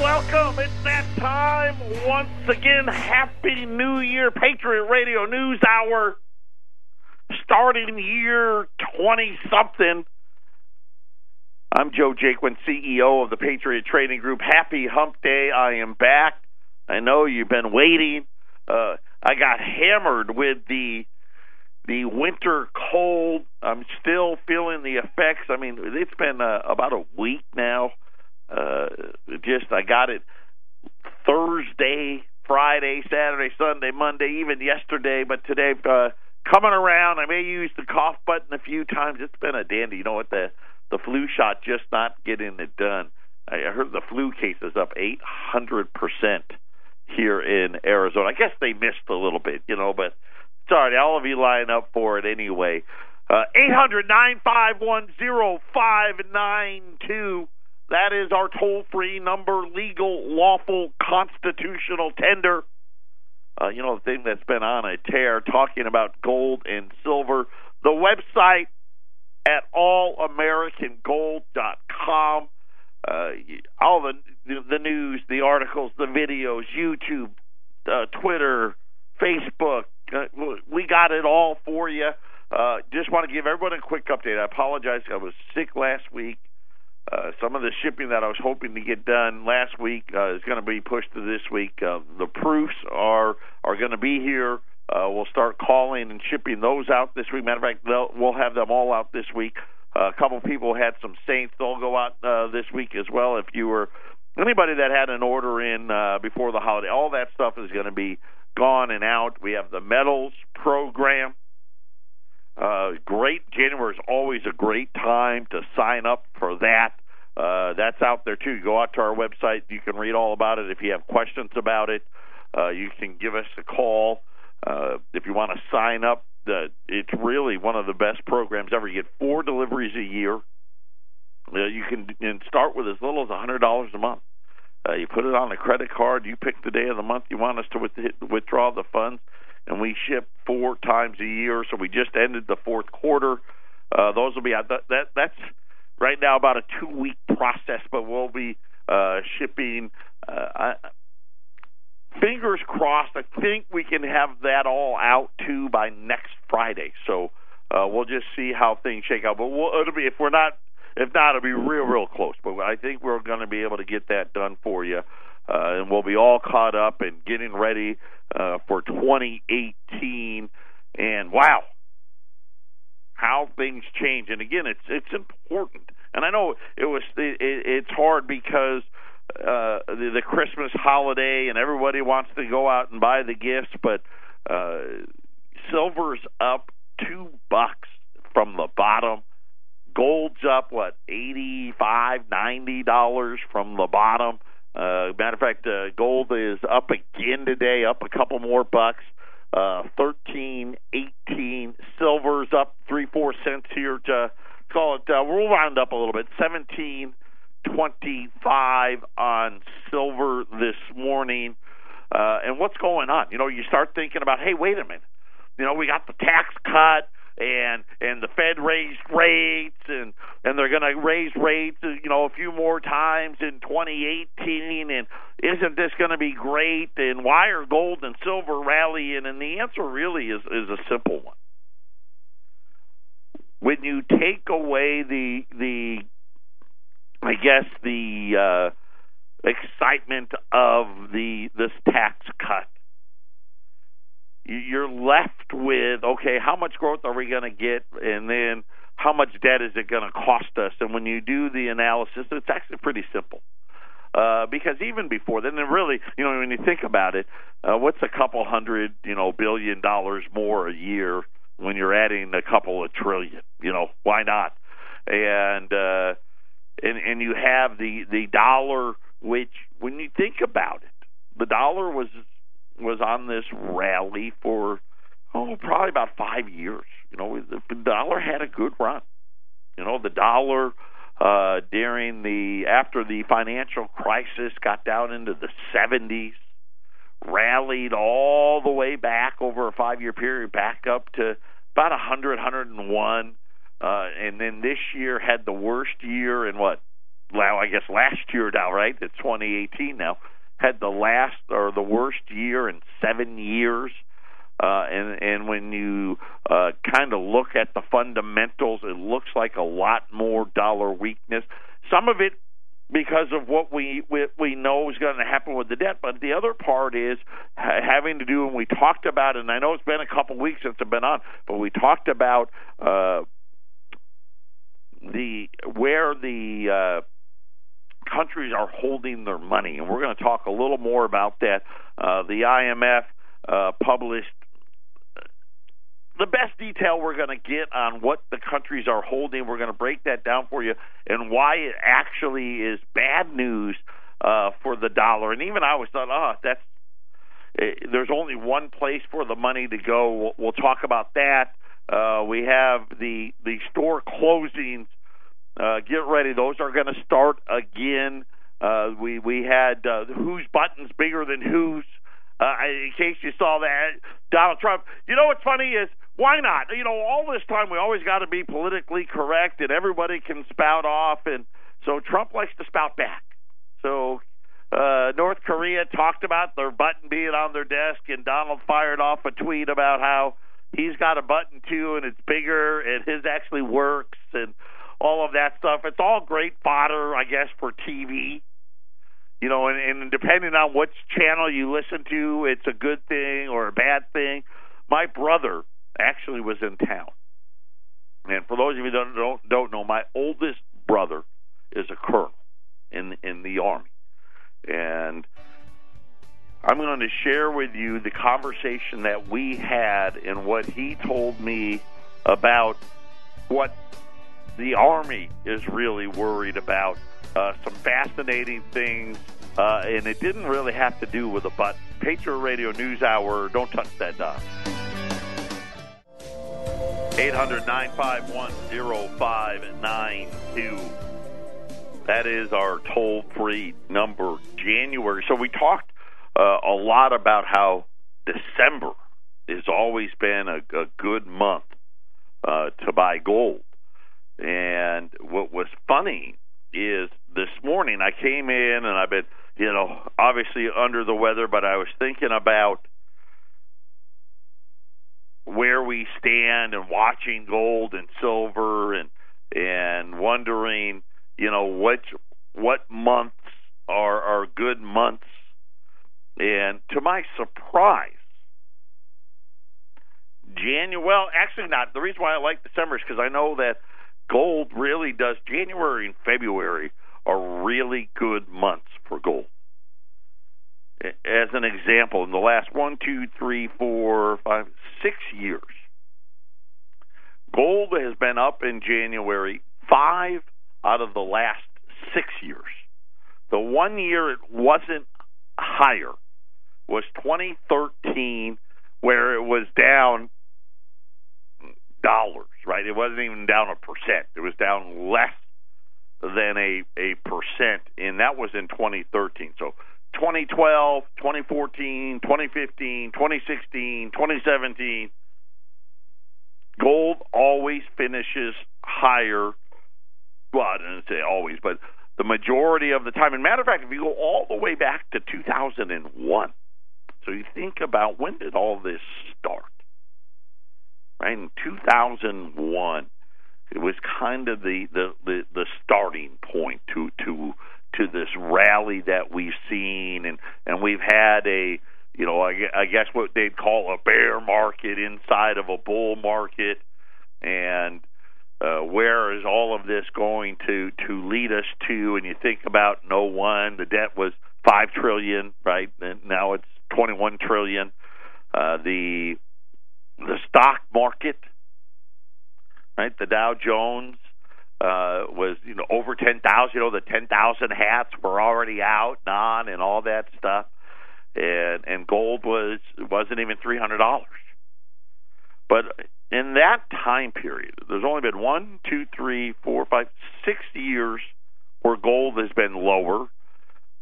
welcome. It's that time once again. Happy New Year, Patriot Radio News Hour. Starting year 20 something. I'm Joe Jaquin, CEO of the Patriot Trading Group. Happy Hump Day. I am back. I know you've been waiting. Uh, I got hammered with the the winter cold. I'm still feeling the effects. I mean, it's been uh, about a week now. Uh, just I got it Thursday, Friday, Saturday, Sunday, Monday, even yesterday, but today uh, coming around. I may use the cough button a few times. It's been a dandy. You know what the the flu shot just not getting it done. I heard the flu cases up 800 percent here in Arizona. I guess they missed a little bit, you know, but sorry, all of you line up for it anyway. Uh, eight hundred nine five one zero five nine two. That is our toll free number, legal, lawful, constitutional tender. Uh, you know, the thing that's been on a tear, talking about gold and silver. The website at allamericangold.com. Uh, all the the news, the articles, the videos, YouTube, uh, Twitter, Facebook. Uh, we got it all for you. Uh, just want to give everyone a quick update. I apologize. I was sick last week. Uh, some of the shipping that I was hoping to get done last week uh, is going to be pushed to this week. Uh, the proofs are are going to be here. Uh, we'll start calling and shipping those out this week. Matter of fact, we'll have them all out this week. Uh, a couple people had some Saints. They'll go out uh, this week as well. If you were anybody that had an order in uh, before the holiday, all that stuff is going to be gone and out. We have the metals program. Uh, great. January is always a great time to sign up for that. Uh, that's out there too. Go out to our website. You can read all about it. If you have questions about it, uh, you can give us a call. Uh, if you want to sign up, uh, it's really one of the best programs ever. You get four deliveries a year. Uh, you can and start with as little as a hundred dollars a month. Uh, you put it on a credit card. You pick the day of the month you want us to with, withdraw the funds and we ship four times a year. So we just ended the fourth quarter. Uh, those will be out. That, that that's right now about a two week process, but we'll be uh, shipping. Uh, I, fingers crossed. I think we can have that all out too by next Friday. So uh, we'll just see how things shake out. But we'll, it'll be if we're not. If not, it'll be real, real close. But I think we're going to be able to get that done for you uh, and we'll be all caught up and getting ready uh, for 2018. And wow, how things change. And again, it's it's important. And I know it was it, it's hard because uh, the, the Christmas holiday and everybody wants to go out and buy the gifts, but uh, silver's up two bucks from the bottom. Gold's up what eighty five, ninety dollars from the bottom. Uh, matter of fact, uh, gold is up again today, up a couple more bucks. Uh, 13, 18. Silver's up three, four cents here to call it. Uh, we'll round up a little bit. 17, 25 on silver this morning. Uh, and what's going on? You know, you start thinking about, hey, wait a minute. You know, we got the tax cut and and the Fed raised rates and and they're going to raise rates you know a few more times in 2018 and isn't this going to be great? And why are gold and silver rallying? And the answer really is is a simple one. When you take away the the I guess the uh excitement of the this tax cut you're left with okay, how much growth are we going to get, and then how much debt is it going to cost us? And when you do the analysis, it's actually pretty simple. Uh, because even before then, and really, you know, when you think about it, uh, what's a couple hundred, you know, billion dollars more a year when you're adding a couple of trillion? You know, why not? And uh, and and you have the the dollar, which when you think about it, the dollar was was on this rally for oh probably about five years. You know, the dollar had a good run. You know, the dollar uh, during the after the financial crisis got down into the 70s, rallied all the way back over a five-year period, back up to about 100, 101, uh, and then this year had the worst year in what well, I guess last year now, right? It's 2018 now. Had the last or the worst year in seven years. Uh, and and when you uh, kind of look at the fundamentals, it looks like a lot more dollar weakness. Some of it because of what we we, we know is going to happen with the debt, but the other part is ha- having to do. And we talked about, and I know it's been a couple weeks since I've been on, but we talked about uh, the where the uh, countries are holding their money, and we're going to talk a little more about that. Uh, the IMF uh, published the best detail we're going to get on what the countries are holding. We're going to break that down for you and why it actually is bad news uh, for the dollar. And even I was thought, oh, that's uh, there's only one place for the money to go. We'll, we'll talk about that. Uh, we have the the store closings. Uh, get ready; those are going to start again. Uh, we we had uh, whose buttons bigger than whose. Uh, in case you saw that, Donald Trump. You know what's funny is why not? You know, all this time we always got to be politically correct, and everybody can spout off, and so Trump likes to spout back. So uh, North Korea talked about their button being on their desk, and Donald fired off a tweet about how he's got a button too, and it's bigger, and his actually works, and all of that stuff. It's all great fodder, I guess, for TV. You know, and, and depending on which channel you listen to, it's a good thing or a bad thing. My brother actually was in town. And for those of you that don't don't know, my oldest brother is a colonel in in the army, and I'm going to share with you the conversation that we had and what he told me about what the army is really worried about. Uh, some fascinating things, uh, and it didn't really have to do with a button. Patriot Radio News Hour. Don't touch that dial. 800 951 0592. That is our toll free number, January. So we talked uh, a lot about how December has always been a, a good month uh, to buy gold. And what was funny is this morning I came in and I've been, you know, obviously under the weather, but I was thinking about where we stand and watching gold and silver and and wondering, you know, which what months are are good months. And to my surprise, January. Well, actually, not. The reason why I like December is because I know that gold really does. January and February are really good months for gold as an example, in the last one, two, three, four, five, six years, gold has been up in January five out of the last six years. The one year it wasn't higher was 2013, where it was down right? It wasn't even down a percent. It was down less than a, a percent, and that was in 2013. So 2012, 2014, 2015, 2016, 2017, gold always finishes higher. Well, I didn't say always, but the majority of the time. And matter of fact, if you go all the way back to 2001, so you think about when did all this start? Right in 2001, it was kind of the the the, the starting point to to to this rally that we've seen, and and we've had a you know I, I guess what they'd call a bear market inside of a bull market, and uh, where is all of this going to to lead us to? And you think about no one, the debt was five trillion, right? And now it's twenty one trillion. Uh, the the stock market, right? The Dow Jones uh, was you know over ten thousand. You know the ten thousand hats were already out and on and all that stuff, and and gold was wasn't even three hundred dollars. But in that time period, there's only been one, two, three, four, five, six years where gold has been lower.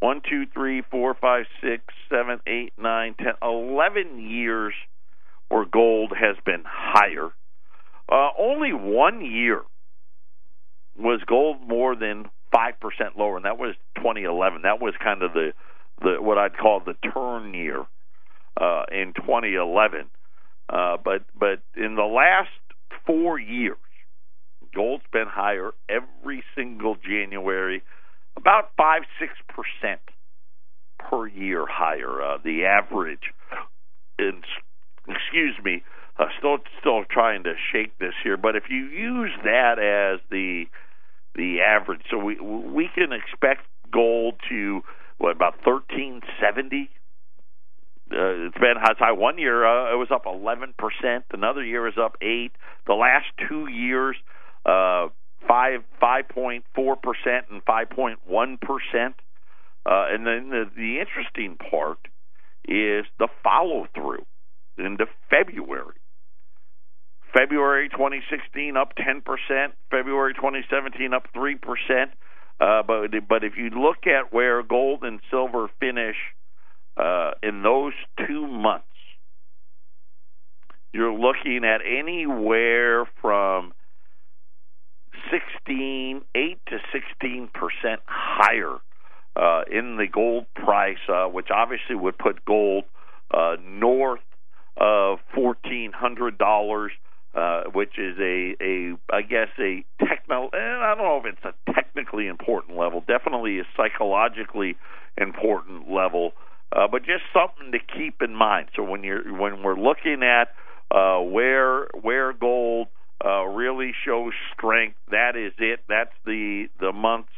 One, two, three, four, five, six, seven, eight, nine, ten, eleven years where gold has been higher. Uh, only one year was gold more than five percent lower, and that was 2011. That was kind of the the what I'd call the turn year uh, in 2011. Uh, but but in the last four years, gold's been higher every single January, about five six percent per year higher. Uh, the average, in, excuse me, uh, still still trying to shake this here. But if you use that as the the average, so we we can expect gold to what about thirteen seventy uh, it's been high one year uh, it was up 11 percent another year is up 8 the last two years uh 5 5.4 percent and 5.1 percent uh and then the, the interesting part is the follow through into February. February 2016 up 10 percent. February 2017 up 3 percent. Uh but but if you look at where gold and silver finish uh, in those two months, you're looking at anywhere from 16, 8 to 16 percent higher uh, in the gold price, uh, which obviously would put gold uh, north of fourteen hundred dollars, uh, which is a a I guess a techno. And I don't know if it's a technically important level. Definitely a psychologically important level uh, but just something to keep in mind. So when you're when we're looking at uh, where where gold uh, really shows strength, that is it. That's the the months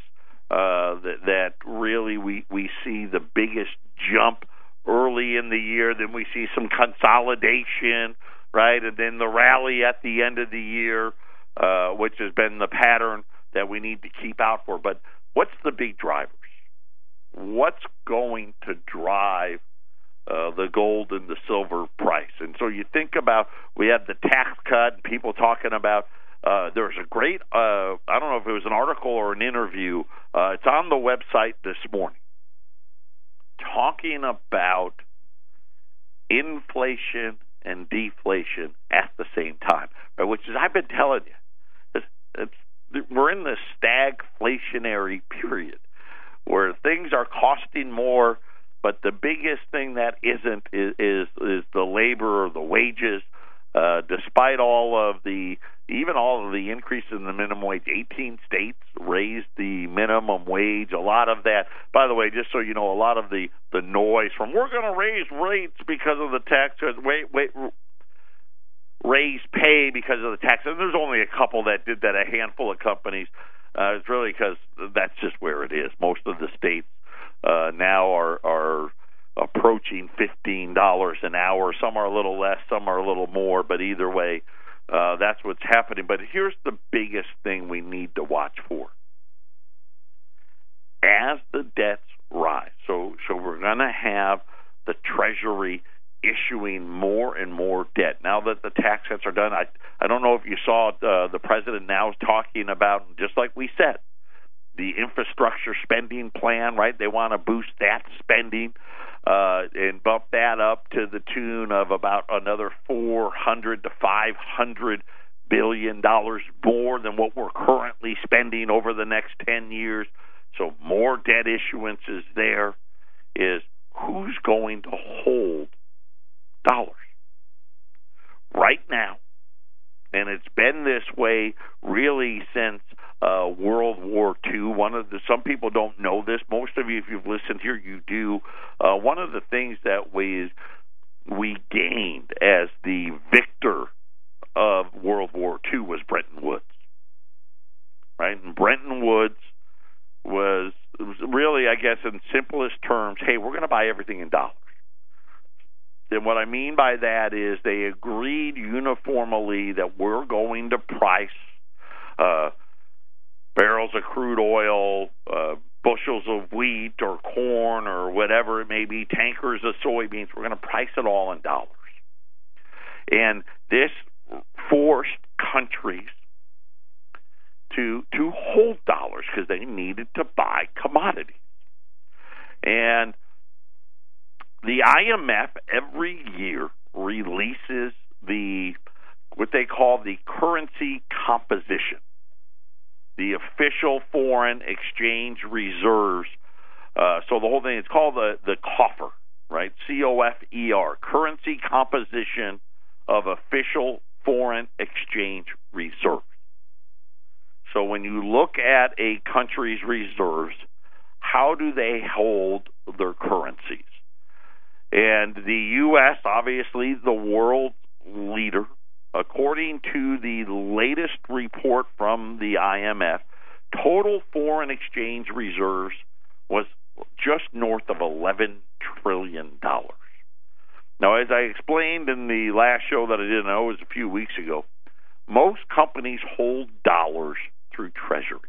uh, that that really we we see the biggest jump early in the year. Then we see some consolidation, right, and then the rally at the end of the year, uh, which has been the pattern that we need to keep out for. But what's the big driver? what's going to drive uh, the gold and the silver price. And so you think about we had the tax cut people talking about uh, there's a great uh, I don't know if it was an article or an interview. Uh, it's on the website this morning talking about inflation and deflation at the same time, right? which is I've been telling you, it's, it's, we're in this stagflationary period where things are costing more, but the biggest thing that isn't is is, is the labor or the wages. Uh, despite all of the even all of the increase in the minimum wage, 18 states raised the minimum wage. A lot of that, by the way, just so you know, a lot of the the noise from we're going to raise rates because of the tax. Wait, wait, raise pay because of the tax. And there's only a couple that did that. A handful of companies. Uh, it's really because that's just where it is. Most of the states uh, now are are approaching fifteen dollars an hour. Some are a little less, some are a little more, but either way, uh, that's what's happening. But here's the biggest thing we need to watch for: as the debts rise. So, so we're going to have the Treasury issuing more and more debt. Now that the tax cuts are done, I I don't know if you saw uh, the president now is talking about just like we said, the infrastructure spending plan, right? They want to boost that spending uh, and bump that up to the tune of about another 400 to 500 billion dollars more than what we're currently spending over the next 10 years. So more debt issuance is there is who's going to hold dollars. Right now, and it's been this way really since uh, World War II. One of the some people don't know this. Most of you, if you've listened here, you do. Uh, one of the things that we we gained as the victor of World War II was Bretton Woods, right? And Bretton Woods was, really, I guess, in simplest terms, hey, we're going to buy everything in dollars. And what I mean by that is they agreed uniformly that we're going to price uh, barrels of crude oil, uh, bushels of wheat or corn or whatever it may be, tankers of soybeans. We're going to price it all in dollars. And this forced countries to to hold dollars because they needed to buy commodities. And the IMF every year releases the what they call the currency composition. The official foreign exchange reserves. Uh, so the whole thing it's called the the COFER, right? C O F E R, currency composition of official foreign exchange reserves. So when you look at a country's reserves, how do they hold their currencies? And the U.S., obviously, the world leader, according to the latest report from the IMF, total foreign exchange reserves was just north of $11 trillion. Now, as I explained in the last show that I didn't know was a few weeks ago, most companies hold dollars through treasuries.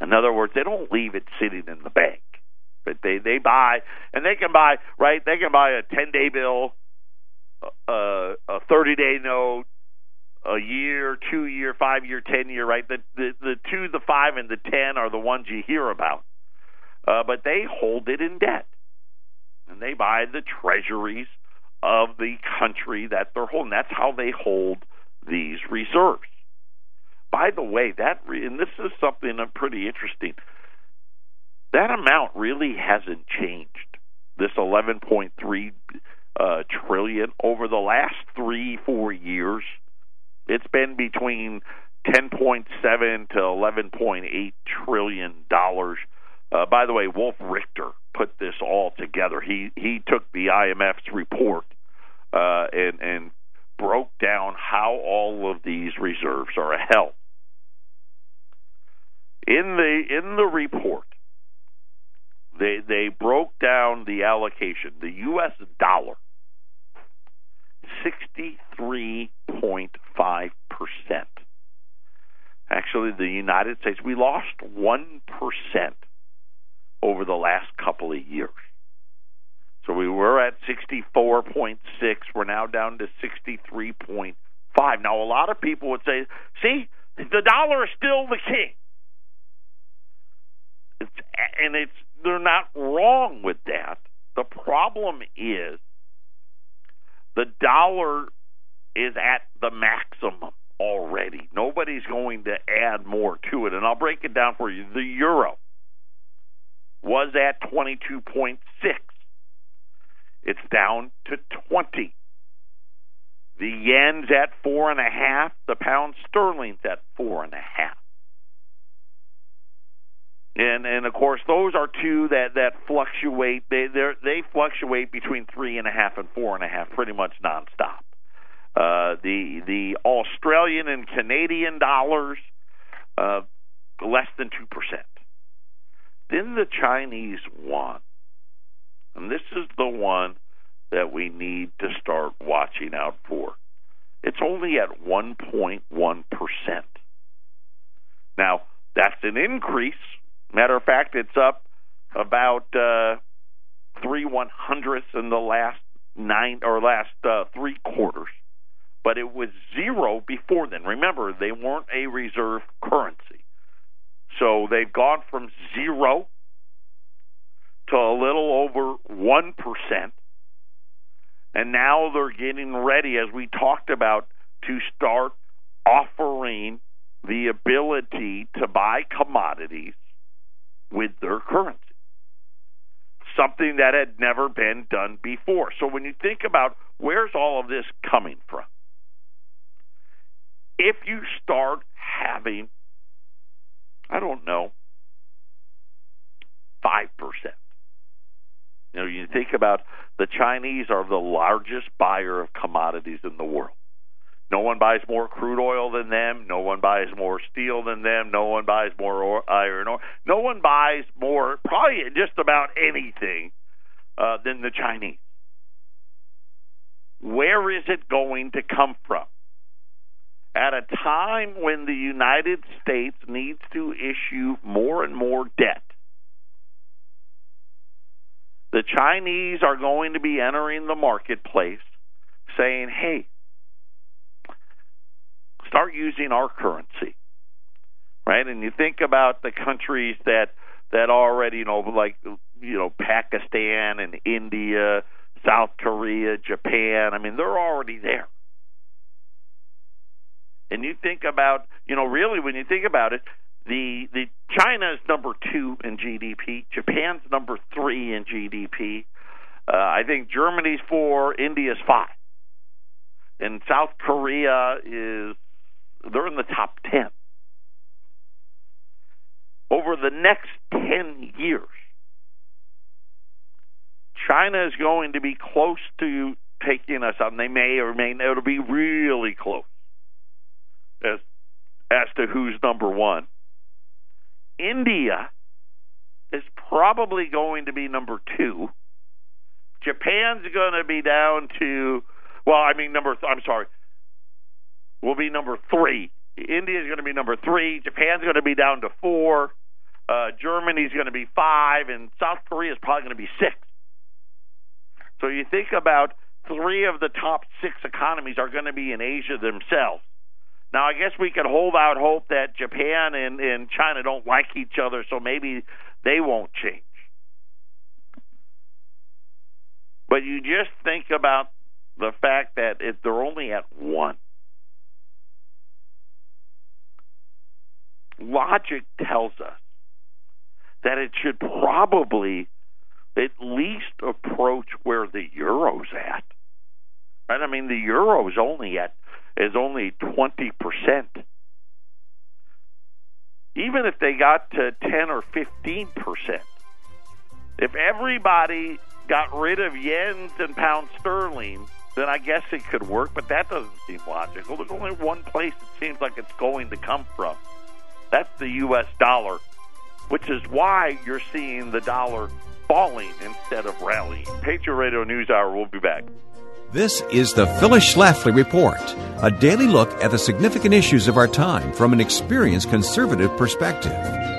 In other words, they don't leave it sitting in the bank. But they they buy and they can buy right. They can buy a ten day bill, a a thirty day note, a year, two year, five year, ten year. Right. The the the two, the five, and the ten are the ones you hear about. Uh, but they hold it in debt, and they buy the treasuries of the country that they're holding. That's how they hold these reserves. By the way, that and this is something pretty interesting. That amount really hasn't changed. This 11.3 uh, trillion over the last three, four years. It's been between 10.7 to 11.8 trillion dollars. Uh, by the way, Wolf Richter put this all together. He he took the IMF's report uh, and and broke down how all of these reserves are held. In the in the report, they they broke down the allocation. The U.S. dollar, sixty three point five percent. Actually, the United States we lost one percent over the last couple of years. So we were at 64.6. We're now down to 63.5. Now, a lot of people would say, see, the dollar is still the king. It's, and it's they're not wrong with that. The problem is the dollar is at the maximum already. Nobody's going to add more to it. And I'll break it down for you. The euro was at 22.6. It's down to 20. The yen's at four and a half. The pound sterling's at four and a half and and of course those are two that that fluctuate. They they fluctuate between three and a half and four and a half, pretty much nonstop. Uh, the the Australian and Canadian dollars uh, less than two percent. Then the Chinese yuan, and this is the one that we need to start watching out for. It's only at 1.1%. Now, that's an increase Matter of fact, it's up about uh, three one hundredths in the last nine or last uh, three quarters, but it was zero before then. Remember, they weren't a reserve currency, so they've gone from zero to a little over one percent, and now they're getting ready, as we talked about, to start offering the ability to buy commodities with their currency. Something that had never been done before. So when you think about where's all of this coming from, if you start having, I don't know, 5%. You know, you think about the Chinese are the largest buyer of commodities in the world. No one buys more crude oil than them. No one buys more steel than them. No one buys more ore, iron ore. No one buys more, probably just about anything, uh, than the Chinese. Where is it going to come from? At a time when the United States needs to issue more and more debt, the Chinese are going to be entering the marketplace saying, hey, start using our currency, right? And you think about the countries that that already, you know, like you know, Pakistan and India, South Korea, Japan. I mean, they're already there. And you think about, you know, really when you think about it, the the China is number two in GDP. Japan's number three in GDP. Uh, I think Germany's four, India's five, and South Korea is they're in the top ten. Over the next ten years, China is going to be close to taking us on. They may or may not. It'll be really close as as to who's number one. India is probably going to be number two. Japan's going to be down to, well, I mean, number, I'm sorry, will be number three. India is going to be number three. Japan's going to be down to four. Uh, Germany's going to be five, and South Korea is probably going to be six. So you think about three of the top six economies are going to be in Asia themselves. Now, I guess we could hold out hope that Japan and, and China don't like each other, so maybe they won't change. But you just think about the fact that if they're only at one. Logic tells us that it should probably at least approach where the euro's at. Right? I mean, the euro is only at is only 20%. Even if they got to 10 or 15%, if everybody got rid of yens and pound sterling, then I guess it could work, but that doesn't seem logical. There's only one place it seems like it's going to come from. That's the U.S. dollar, which is why you're seeing the dollar falling instead of rallying. Patriot Radio News Hour, we'll be back. This is the Phyllis Schlafly Report, a daily look at the significant issues of our time from an experienced conservative perspective.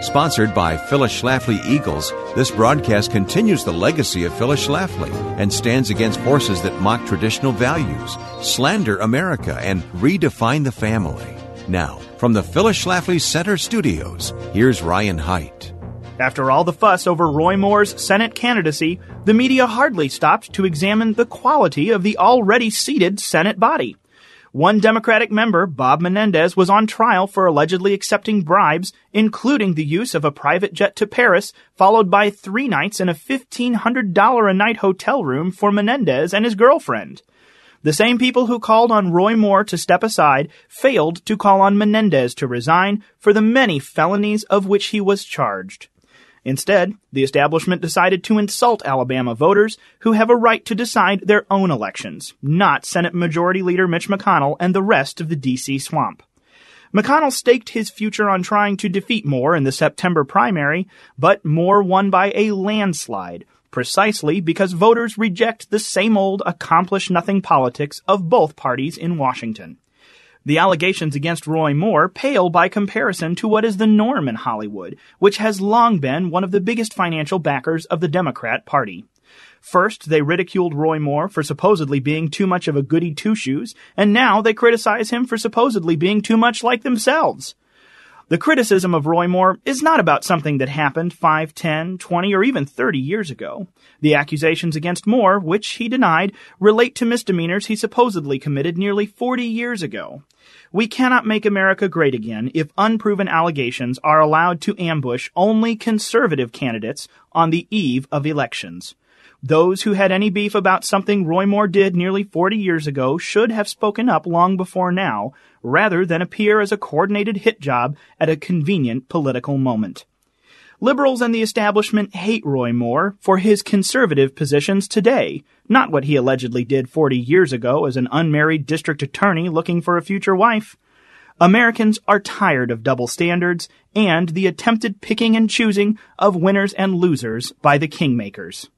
Sponsored by Phyllis Schlafly Eagles, this broadcast continues the legacy of Phyllis Schlafly and stands against forces that mock traditional values, slander America, and redefine the family. Now, from the Phyllis Schlafly Center Studios, here's Ryan Haidt. After all the fuss over Roy Moore's Senate candidacy, the media hardly stopped to examine the quality of the already seated Senate body. One Democratic member, Bob Menendez, was on trial for allegedly accepting bribes, including the use of a private jet to Paris, followed by three nights in a $1,500 a night hotel room for Menendez and his girlfriend. The same people who called on Roy Moore to step aside failed to call on Menendez to resign for the many felonies of which he was charged. Instead, the establishment decided to insult Alabama voters who have a right to decide their own elections, not Senate Majority Leader Mitch McConnell and the rest of the D.C. swamp. McConnell staked his future on trying to defeat Moore in the September primary, but Moore won by a landslide, precisely because voters reject the same old accomplish nothing politics of both parties in Washington. The allegations against Roy Moore pale by comparison to what is the norm in Hollywood, which has long been one of the biggest financial backers of the Democrat Party. First, they ridiculed Roy Moore for supposedly being too much of a goody two shoes, and now they criticize him for supposedly being too much like themselves. The criticism of Roy Moore is not about something that happened 5, 10, 20, or even 30 years ago. The accusations against Moore, which he denied, relate to misdemeanors he supposedly committed nearly 40 years ago. We cannot make America great again if unproven allegations are allowed to ambush only conservative candidates on the eve of elections. Those who had any beef about something Roy Moore did nearly 40 years ago should have spoken up long before now, rather than appear as a coordinated hit job at a convenient political moment. Liberals and the establishment hate Roy Moore for his conservative positions today, not what he allegedly did 40 years ago as an unmarried district attorney looking for a future wife. Americans are tired of double standards and the attempted picking and choosing of winners and losers by the kingmakers.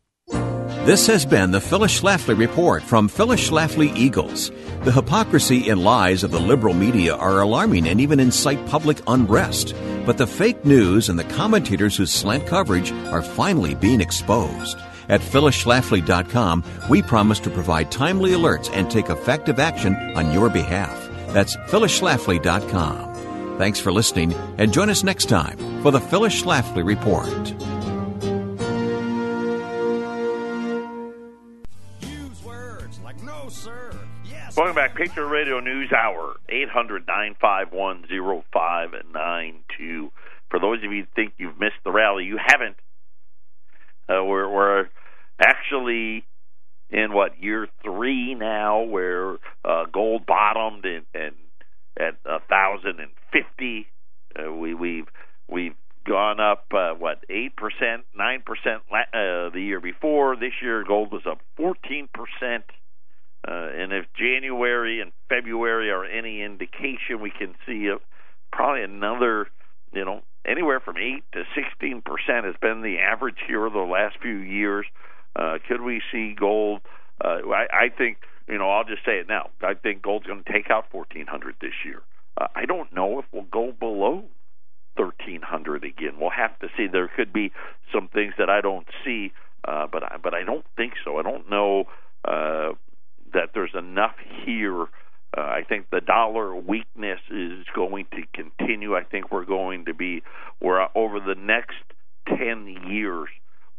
This has been the Phyllis Schlafly Report from Phyllis Schlafly Eagles. The hypocrisy and lies of the liberal media are alarming and even incite public unrest. But the fake news and the commentators who slant coverage are finally being exposed. At phyllisschlafly.com, we promise to provide timely alerts and take effective action on your behalf. That's phyllisschlafly.com. Thanks for listening and join us next time for the Phyllis Schlafly Report. Welcome back, Patriot Radio News Hour, 800 951 0592. for those of you who think you've missed the rally, you haven't. Uh, we're, we're actually in what year three now, where uh, gold bottomed and, and at a thousand and fifty. Uh, we we've we've gone up uh, what eight percent, nine percent uh, the year before. This year, gold was up fourteen percent. Uh, and if January and February are any indication, we can see a, probably another, you know, anywhere from eight to sixteen percent has been the average here the last few years. Uh, could we see gold? Uh, I, I think you know I'll just say it now. I think gold's going to take out fourteen hundred this year. Uh, I don't know if we'll go below thirteen hundred again. We'll have to see. There could be some things that I don't see, uh, but I, but I don't think so. I don't know uh, that there's enough here. Uh, I think the dollar weakness is going to continue. I think we're going to be we're over the next ten years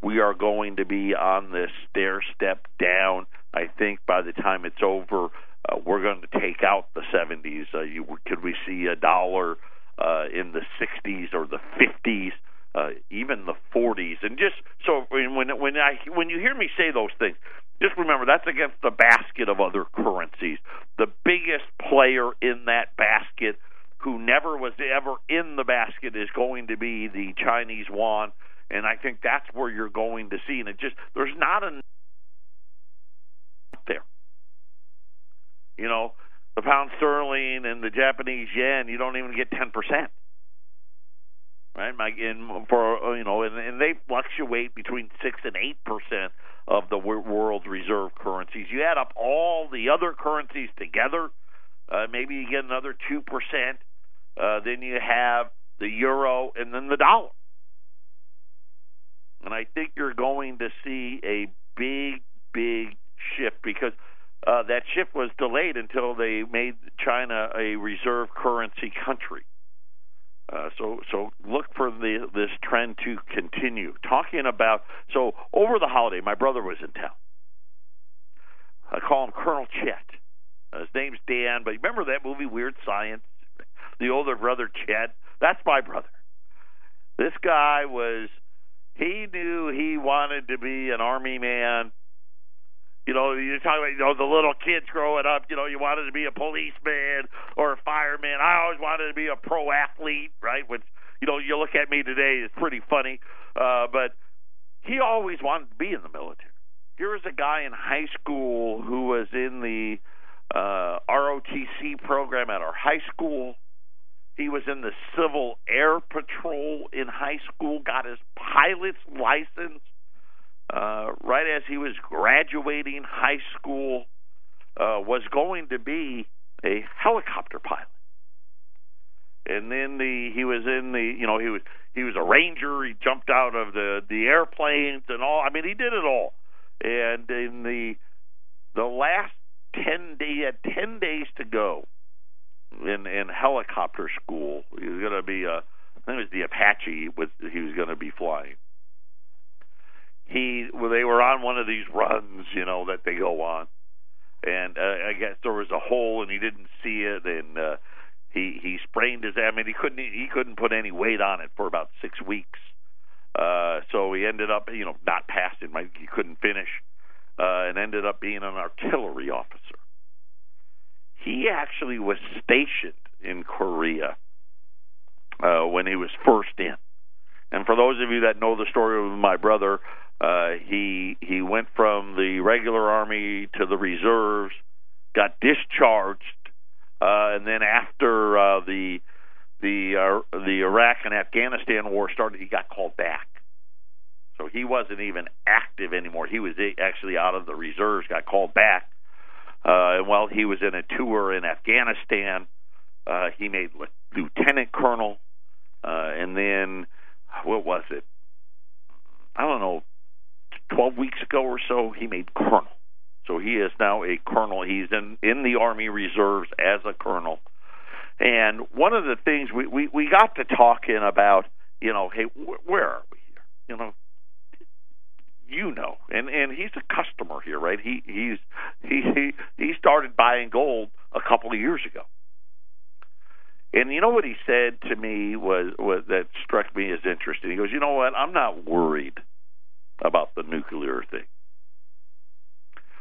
we are going to be on this stair step down. I think by the time it's over, uh, we're going to take out the 70s. Uh, you, could we see a dollar uh, in the 60s or the 50s, uh, even the 40s? And just so when when I when you hear me say those things, just remember that's against the basket of other currencies. The biggest player in that basket, who never was ever in the basket, is going to be the Chinese yuan and I think that's where you're going to see. And it just there's not enough there. You know, the pound sterling and the Japanese yen, you don't even get ten percent. Right, my, and for you know, and, and they fluctuate between six and eight percent of the world's reserve currencies. You add up all the other currencies together, uh, maybe you get another two percent. Uh, then you have the euro and then the dollar. And I think you're going to see a big, big shift because uh, that shift was delayed until they made China a reserve currency country. Uh, so, so look for the, this trend to continue. Talking about so over the holiday, my brother was in town. I call him Colonel Chet. Uh, his name's Dan, but remember that movie Weird Science? The older brother Chet. That's my brother. This guy was he knew he wanted to be an army man. You know, you're talking about you know the little kids growing up. You know, you wanted to be a policeman or a fireman. I always wanted to be a pro athlete, right? Which you know, you look at me today, it's pretty funny. Uh, but he always wanted to be in the military. Here was a guy in high school who was in the uh, ROTC program at our high school. He was in the Civil Air Patrol in high school, got his pilot's license uh, right as he was graduating high school, uh, was going to be a helicopter pilot. And then the he was in the you know he was he was a ranger. He jumped out of the the airplanes and all. I mean he did it all. And in the the last ten day he had ten days to go in in helicopter school. He was going to be a, I think it was the Apache was he was going to be flying. He well, they were on one of these runs, you know, that they go on, and uh, I guess there was a hole and he didn't see it, and uh, he he sprained his. I mean, he couldn't he couldn't put any weight on it for about six weeks. Uh, so he ended up, you know, not passing. He couldn't finish, uh, and ended up being an artillery officer he actually was stationed in Korea uh, when he was first in. And for those of you that know the story of my brother, uh, he he went from the regular army to the reserves, got discharged, uh, and then after uh, the the uh, the Iraq and Afghanistan war started, he got called back. So he wasn't even active anymore. He was actually out of the reserves, got called back, uh, and while he was in a tour in Afghanistan, uh, he made lieutenant colonel, uh, and then what was it? I don't know, twelve weeks ago or so, he made colonel. So he is now a colonel. He's in in the Army Reserves as a colonel. And one of the things we we, we got to talking about, you know, hey, wh- where are we here? You know, you know, and and he's a customer here, right? He he's he he he started buying gold a couple of years ago. And you know what he said to me was, was that struck me as interesting. He goes, "You know what? I'm not worried about the nuclear thing."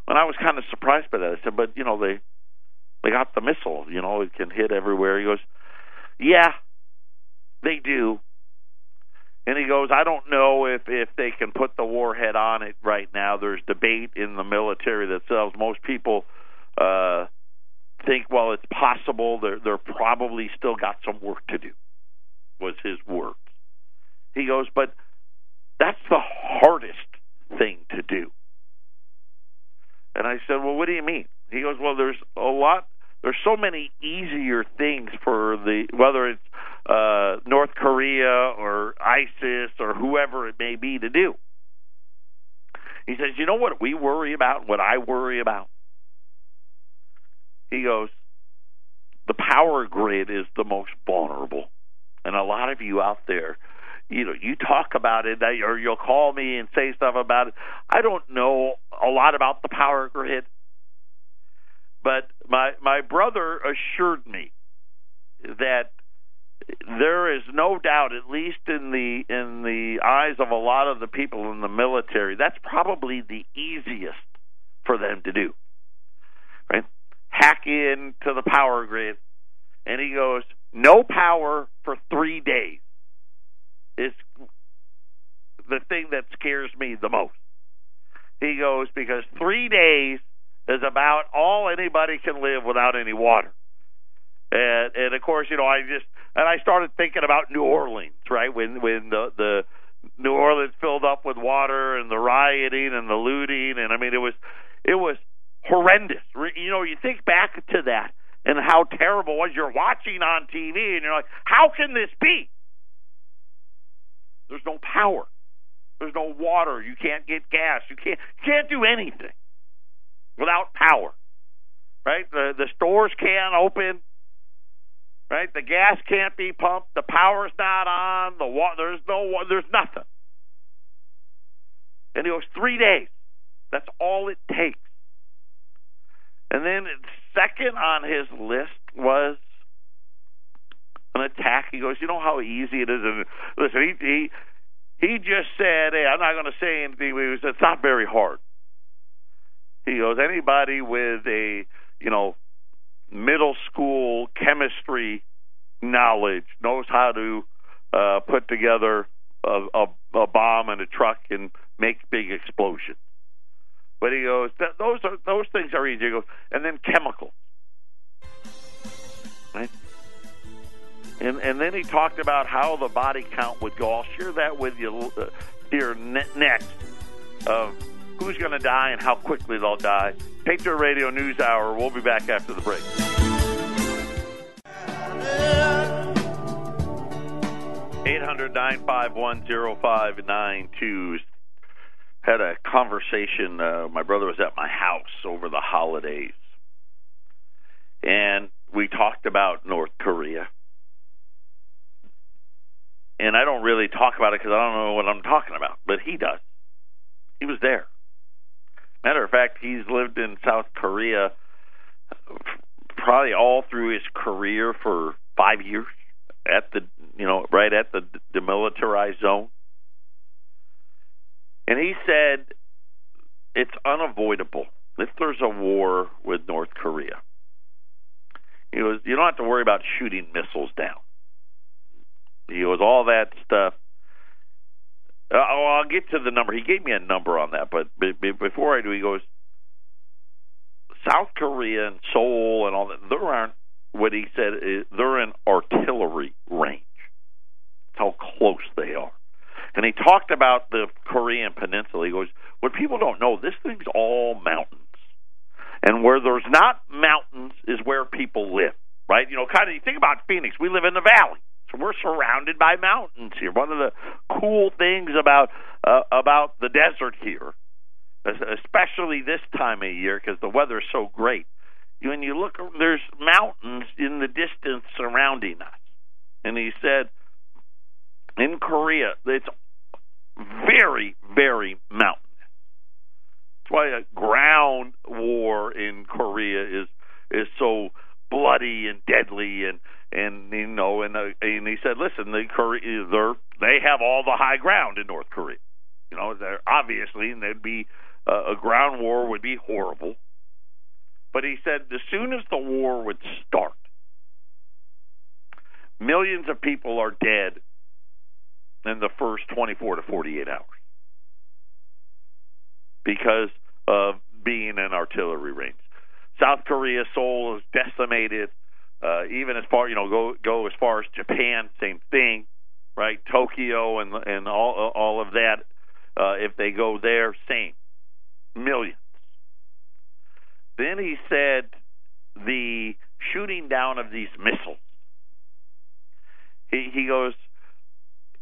And I was kind of surprised by that. I said, "But you know, they they got the missile. You know, it can hit everywhere." He goes, "Yeah, they do." And he goes, I don't know if if they can put the warhead on it right now. There's debate in the military that themselves. Most people uh, think, well, it's possible. They're they're probably still got some work to do. Was his words. He goes, but that's the hardest thing to do. And I said, well, what do you mean? He goes, well, there's a lot. There's so many easier things for the whether it's uh, North Korea or ISIS or whoever it may be to do. He says, You know what we worry about, what I worry about? He goes, The power grid is the most vulnerable. And a lot of you out there, you know, you talk about it or you'll call me and say stuff about it. I don't know a lot about the power grid. But my my brother assured me that there is no doubt, at least in the in the eyes of a lot of the people in the military, that's probably the easiest for them to do. Right? Hack into the power grid, and he goes, no power for three days is the thing that scares me the most. He goes because three days is about all anybody can live without any water. And and of course, you know, I just and I started thinking about New Orleans, right? When when the the New Orleans filled up with water and the rioting and the looting, and I mean, it was it was horrendous. You know, you think back to that and how terrible it was. You're watching on TV and you're like, how can this be? There's no power. There's no water. You can't get gas. You can't you can't do anything without power. Right? The the stores can't open right? The gas can't be pumped. The power's not on. The water, there's no, there's nothing. And he goes three days. That's all it takes. And then second on his list was an attack. He goes, you know how easy it is. And listen, he he, he just said, hey, I'm not going to say anything. He was, it's not very hard. He goes, anybody with a you know middle school chemistry knowledge, knows how to uh, put together a, a, a bomb in a truck and make big explosions. But he goes, those are those things are easy. He goes, and then chemicals, right? And and then he talked about how the body count would go. I'll share that with you uh, here next. Of who's going to die and how quickly they'll die. Patriot Radio News Hour. We'll be back after the break. Eight hundred nine five one zero five nine two. Had a conversation. Uh, my brother was at my house over the holidays, and we talked about North Korea. And I don't really talk about it because I don't know what I'm talking about, but he does. He was there. Matter of fact, he's lived in South Korea probably all through his career for five years at the you know right at the demilitarized zone. And he said it's unavoidable if there's a war with North Korea. He goes, you don't have to worry about shooting missiles down. He goes, all that stuff uh, oh, I'll get to the number. He gave me a number on that, but before I do, he goes, South Korea and Seoul and all that. There aren't what he said. Is, they're in artillery range. That's how close they are. And he talked about the Korean Peninsula. He goes, what people don't know, this thing's all mountains, and where there's not mountains is where people live. Right? You know, kind of. You think about Phoenix. We live in the valley. So we're surrounded by mountains here. One of the cool things about uh, about the desert here, especially this time of year, because the weather is so great. When you look, there's mountains in the distance surrounding us. And he said, in Korea, it's very, very mountainous. That's why a ground war in Korea is is so bloody and deadly and and you know and uh, and he said listen the Korea they're they have all the high ground in North Korea you know they're obviously and there'd be uh, a ground war would be horrible but he said as soon as the war would start millions of people are dead in the first 24 to 48 hours because of being in artillery range South Korea, Seoul is decimated. Uh, even as far you know, go go as far as Japan, same thing, right? Tokyo and and all all of that. Uh, if they go there, same millions. Then he said the shooting down of these missiles. He he goes,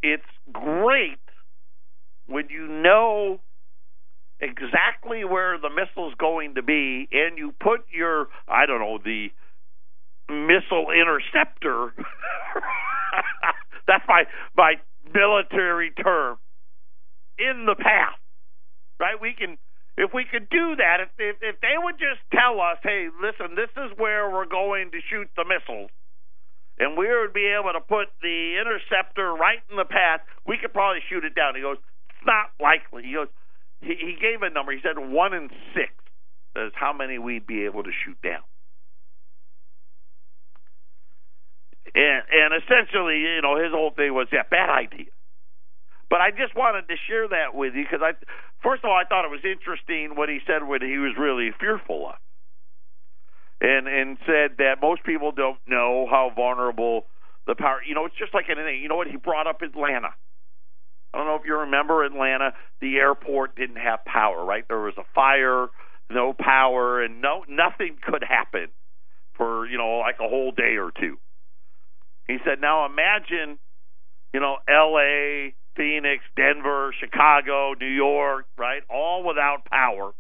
it's great when you know exactly where the missile's going to be, and you put your, I don't know, the missile interceptor. that's my my military term in the path, right? We can if we could do that. If if, if they would just tell us, hey, listen, this is where we're going to shoot the missiles. And we would be able to put the interceptor right in the path. We could probably shoot it down. He goes, it's not likely. He goes, he, he gave a number. He said one in six is how many we'd be able to shoot down. And, and essentially, you know, his whole thing was, yeah, bad idea. But I just wanted to share that with you because I, first of all, I thought it was interesting what he said when he was really fearful of, and and said that most people don't know how vulnerable the power. You know, it's just like anything. You know what? He brought up Atlanta. I don't know if you remember Atlanta. The airport didn't have power, right? There was a fire, no power, and no nothing could happen for you know like a whole day or two. He said, "Now imagine, you know, L.A., Phoenix, Denver, Chicago, New York, right? All without power."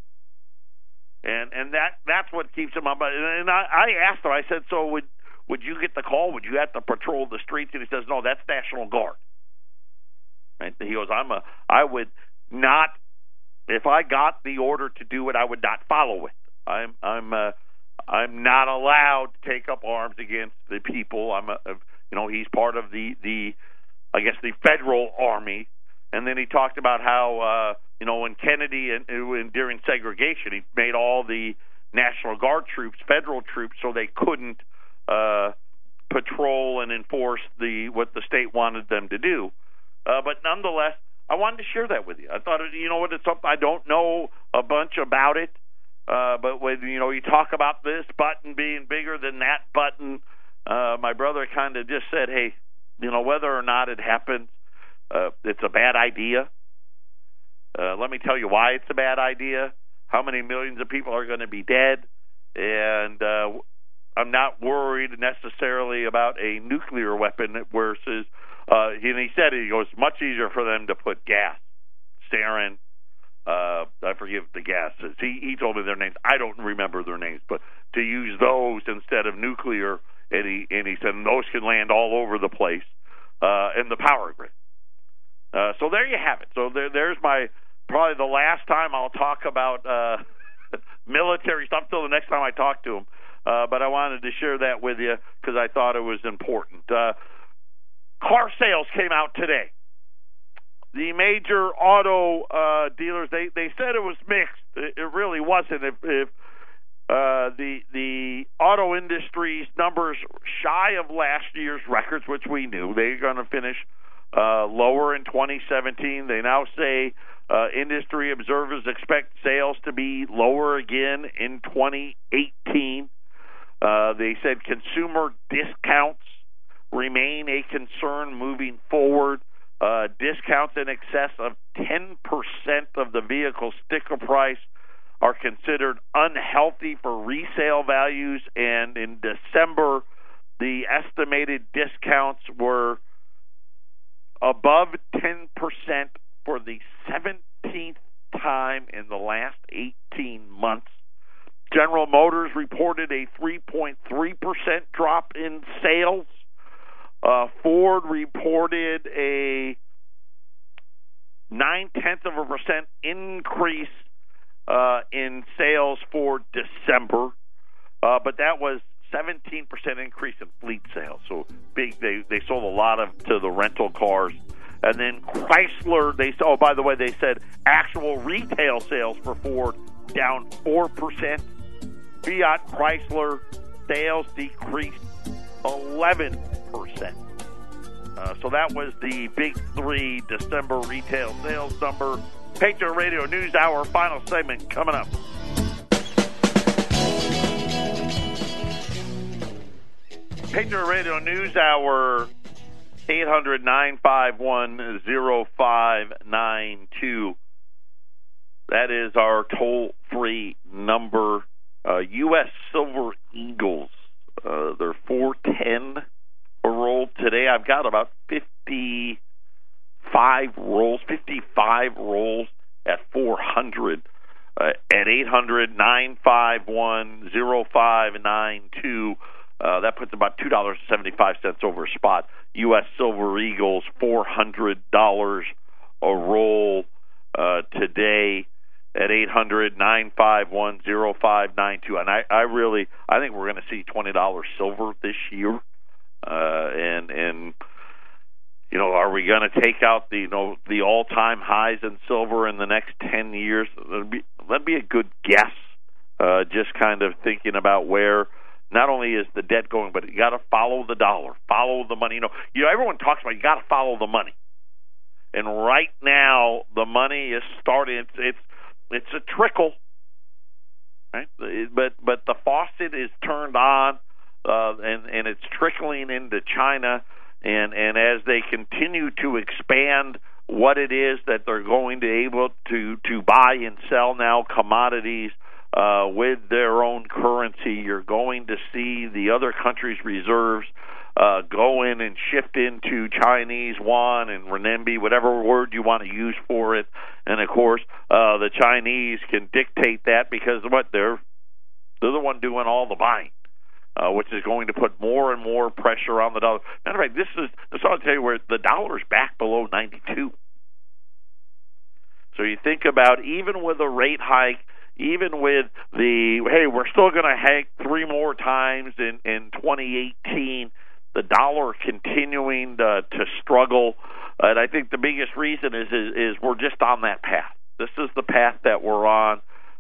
And and that that's what keeps him up. And I, I asked him. I said, "So would would you get the call? Would you have to patrol the streets?" And he says, "No, that's National Guard." Right? He goes, I'm a, I would not, if I got the order to do it, I would not follow it. I'm, I'm, uh, I'm not allowed to take up arms against the people. I'm, a, you know, he's part of the, the, I guess the federal army. And then he talked about how, uh, you know, when Kennedy and, and during segregation, he made all the National Guard troops federal troops, so they couldn't uh, patrol and enforce the what the state wanted them to do. Uh, but nonetheless, I wanted to share that with you. I thought, you know what, it's something I don't know a bunch about it, uh, but when you know you talk about this button being bigger than that button, uh, my brother kind of just said, hey, you know whether or not it happens, uh, it's a bad idea. Uh, let me tell you why it's a bad idea. How many millions of people are going to be dead, and uh, I'm not worried necessarily about a nuclear weapon versus uh, and he said it goes much easier for them to put gas, sarin. Uh, I forget the gases. He he told me their names. I don't remember their names, but to use those instead of nuclear, and he and he said those can land all over the place uh, in the power grid. Uh, so there you have it. So there there's my probably the last time I'll talk about uh, military stuff till the next time I talk to him. Uh, but I wanted to share that with you because I thought it was important. Uh, car sales came out today. The major auto uh, dealers they they said it was mixed. It, it really wasn't. If, if uh, the the auto industry's numbers shy of last year's records, which we knew they're going to finish uh, lower in 2017. They now say uh, industry observers expect sales to be lower again in 2018. Uh, they said consumer discounts remain a concern moving forward. Uh, discounts in excess of 10% of the vehicle sticker price are considered unhealthy for resale values, and in December, the estimated discounts were above 10% for the 17th time in the last 18 months. General Motors reported a 3.3% drop in sales uh, Ford reported a nine tenths of a percent increase uh, in sales for December, uh, but that was 17% increase in fleet sales. So big, they, they sold a lot of to the rental cars. And then Chrysler, they oh by the way, they said actual retail sales for Ford down four percent. Fiat Chrysler sales decreased eleven percent. Uh, so that was the big three December retail sales number. Patriot Radio News Hour final segment coming up. Patriot Radio News Hour 800 951 0592. That is our toll free number. Uh, U.S. Silver Eagles, uh, they're 410 a roll today. I've got about 55 rolls, 55 rolls at 400. Uh, at 800 951 0592. Uh, that puts about two dollars seventy five cents over spot. U.S. Silver Eagles four hundred dollars a roll uh, today at eight hundred nine five one zero five nine two. And I, I really, I think we're going to see twenty dollars silver this year. Uh, and and you know, are we going to take out the you know the all time highs in silver in the next ten years? That'd be that'd be a good guess. Uh, just kind of thinking about where not only is the debt going, but you got to follow the dollar, follow the money. You know, you know, everyone talks about you got to follow the money, and right now the money is starting. It's it's, it's a trickle, right? But but the faucet is turned on, uh, and and it's trickling into China, and and as they continue to expand what it is that they're going to able to to buy and sell now commodities uh, with their own currency. You're going to see the other countries' reserves uh, go in and shift into Chinese yuan and renminbi, whatever word you want to use for it. And of course, uh, the Chinese can dictate that because what they're they're the one doing all the buying. Uh, which is going to put more and more pressure on the dollar. Matter of fact, this is this I'll tell you where the dollar's back below 92. So you think about even with a rate hike, even with the hey, we're still going to hike three more times in in 2018. The dollar continuing to, to struggle, and I think the biggest reason is, is is we're just on that path. This is the path that we're on,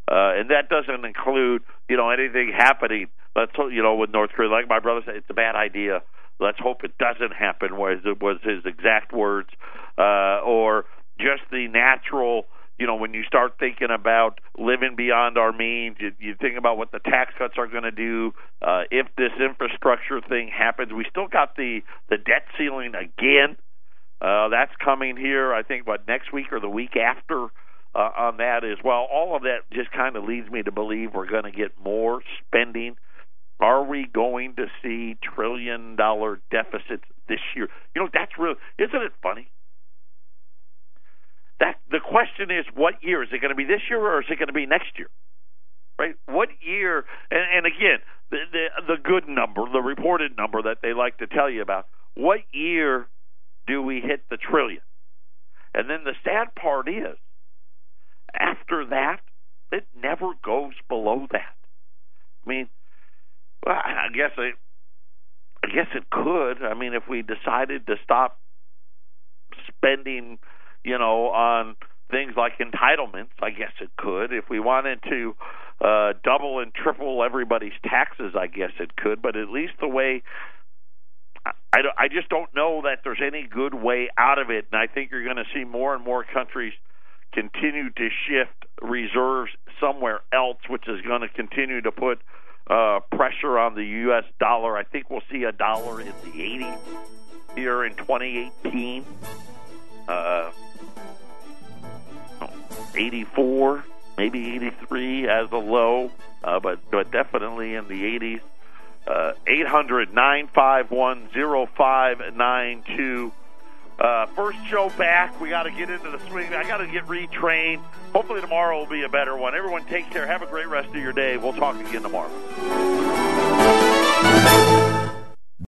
uh, and that doesn't include you know anything happening. Let's you know with North Korea, like my brother said, it's a bad idea. Let's hope it doesn't happen. Was was his exact words, uh, or just the natural you know, when you start thinking about living beyond our means, you, you think about what the tax cuts are going to do. Uh, if this infrastructure thing happens, we still got the the debt ceiling again. Uh, that's coming here. I think what next week or the week after uh, on that as well. All of that just kind of leads me to believe we're going to get more spending. Are we going to see trillion dollar deficits this year? You know, that's real. Isn't it funny? That the question is, what year is it going to be this year or is it going to be next year? Right? What year? And, and again, the, the the good number, the reported number that they like to tell you about. What year do we hit the trillion? And then the sad part is, after that, it never goes below that. I mean, well, I guess it, I guess it could. I mean, if we decided to stop spending you know, on things like entitlements. I guess it could. If we wanted to uh, double and triple everybody's taxes, I guess it could. But at least the way I, I just don't know that there's any good way out of it, and I think you're going to see more and more countries continue to shift reserves somewhere else, which is going to continue to put uh, pressure on the U.S. dollar. I think we'll see a dollar in the 80s here in 2018. Uh, 84, maybe 83 as a low, uh, but but definitely in the 80s. Uh, 800 951 0592. Uh, first show back. We got to get into the swing. I got to get retrained. Hopefully tomorrow will be a better one. Everyone, take care. Have a great rest of your day. We'll talk again tomorrow.